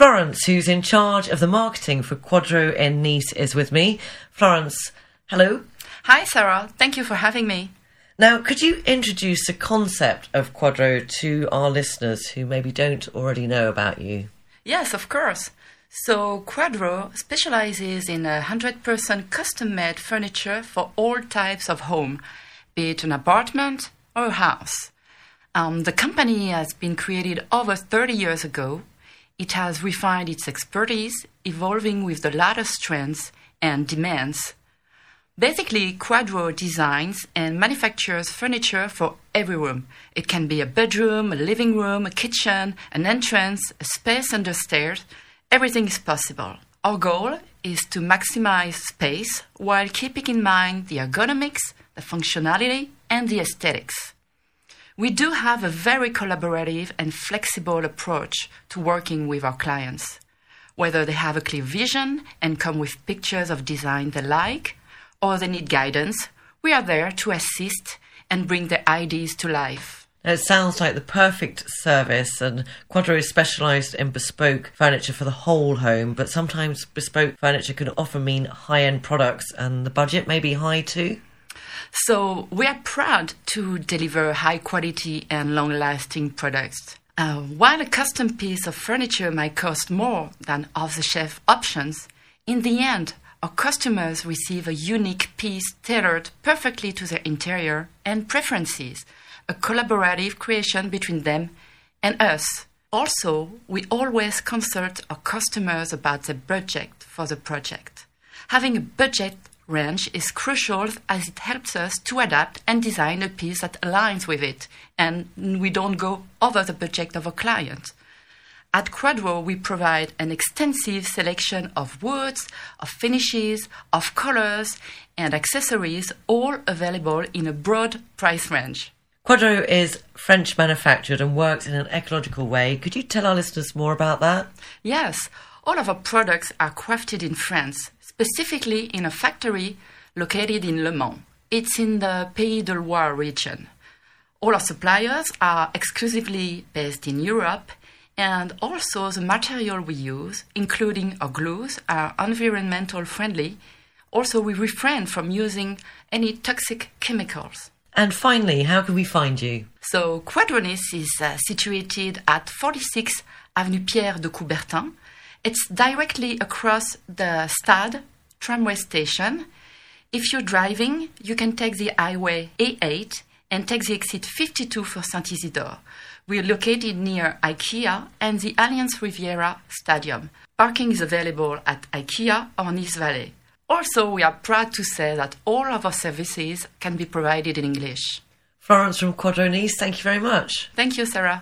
Florence, who's in charge of the marketing for Quadro in Nice, is with me. Florence, hello. Hi, Sarah. Thank you for having me. Now, could you introduce the concept of Quadro to our listeners who maybe don't already know about you? Yes, of course. So, Quadro specializes in 100% custom made furniture for all types of home, be it an apartment or a house. Um, the company has been created over 30 years ago. It has refined its expertise, evolving with the latest trends and demands. Basically, Quadro designs and manufactures furniture for every room. It can be a bedroom, a living room, a kitchen, an entrance, a space under stairs. Everything is possible. Our goal is to maximize space while keeping in mind the ergonomics, the functionality, and the aesthetics. We do have a very collaborative and flexible approach to working with our clients. Whether they have a clear vision and come with pictures of design they like, or they need guidance, we are there to assist and bring their ideas to life. It sounds like the perfect service, and Quadro is specialised in bespoke furniture for the whole home, but sometimes bespoke furniture can often mean high end products, and the budget may be high too. So, we are proud to deliver high quality and long lasting products. Uh, while a custom piece of furniture might cost more than off the shelf options, in the end, our customers receive a unique piece tailored perfectly to their interior and preferences, a collaborative creation between them and us. Also, we always consult our customers about the budget for the project. Having a budget range is crucial as it helps us to adapt and design a piece that aligns with it, and we don't go over the budget of a client. At Quadro, we provide an extensive selection of woods, of finishes, of colors, and accessories, all available in a broad price range. Quadro is French manufactured and works in an ecological way. Could you tell our listeners more about that? Yes, all of our products are crafted in France, specifically in a factory located in Le Mans. It's in the Pays de Loire region. All our suppliers are exclusively based in Europe and also the material we use, including our glues, are environmental friendly. Also, we refrain from using any toxic chemicals. And finally, how can we find you? So, Quadro Nice is uh, situated at 46 Avenue Pierre de Coubertin. It's directly across the Stade tramway station. If you're driving, you can take the highway A8 and take the exit 52 for Saint Isidore. We are located near IKEA and the Allianz Riviera Stadium. Parking is available at IKEA or Nice Valley. Also, we are proud to say that all of our services can be provided in English. Florence from Quadro Nice, thank you very much. Thank you, Sarah.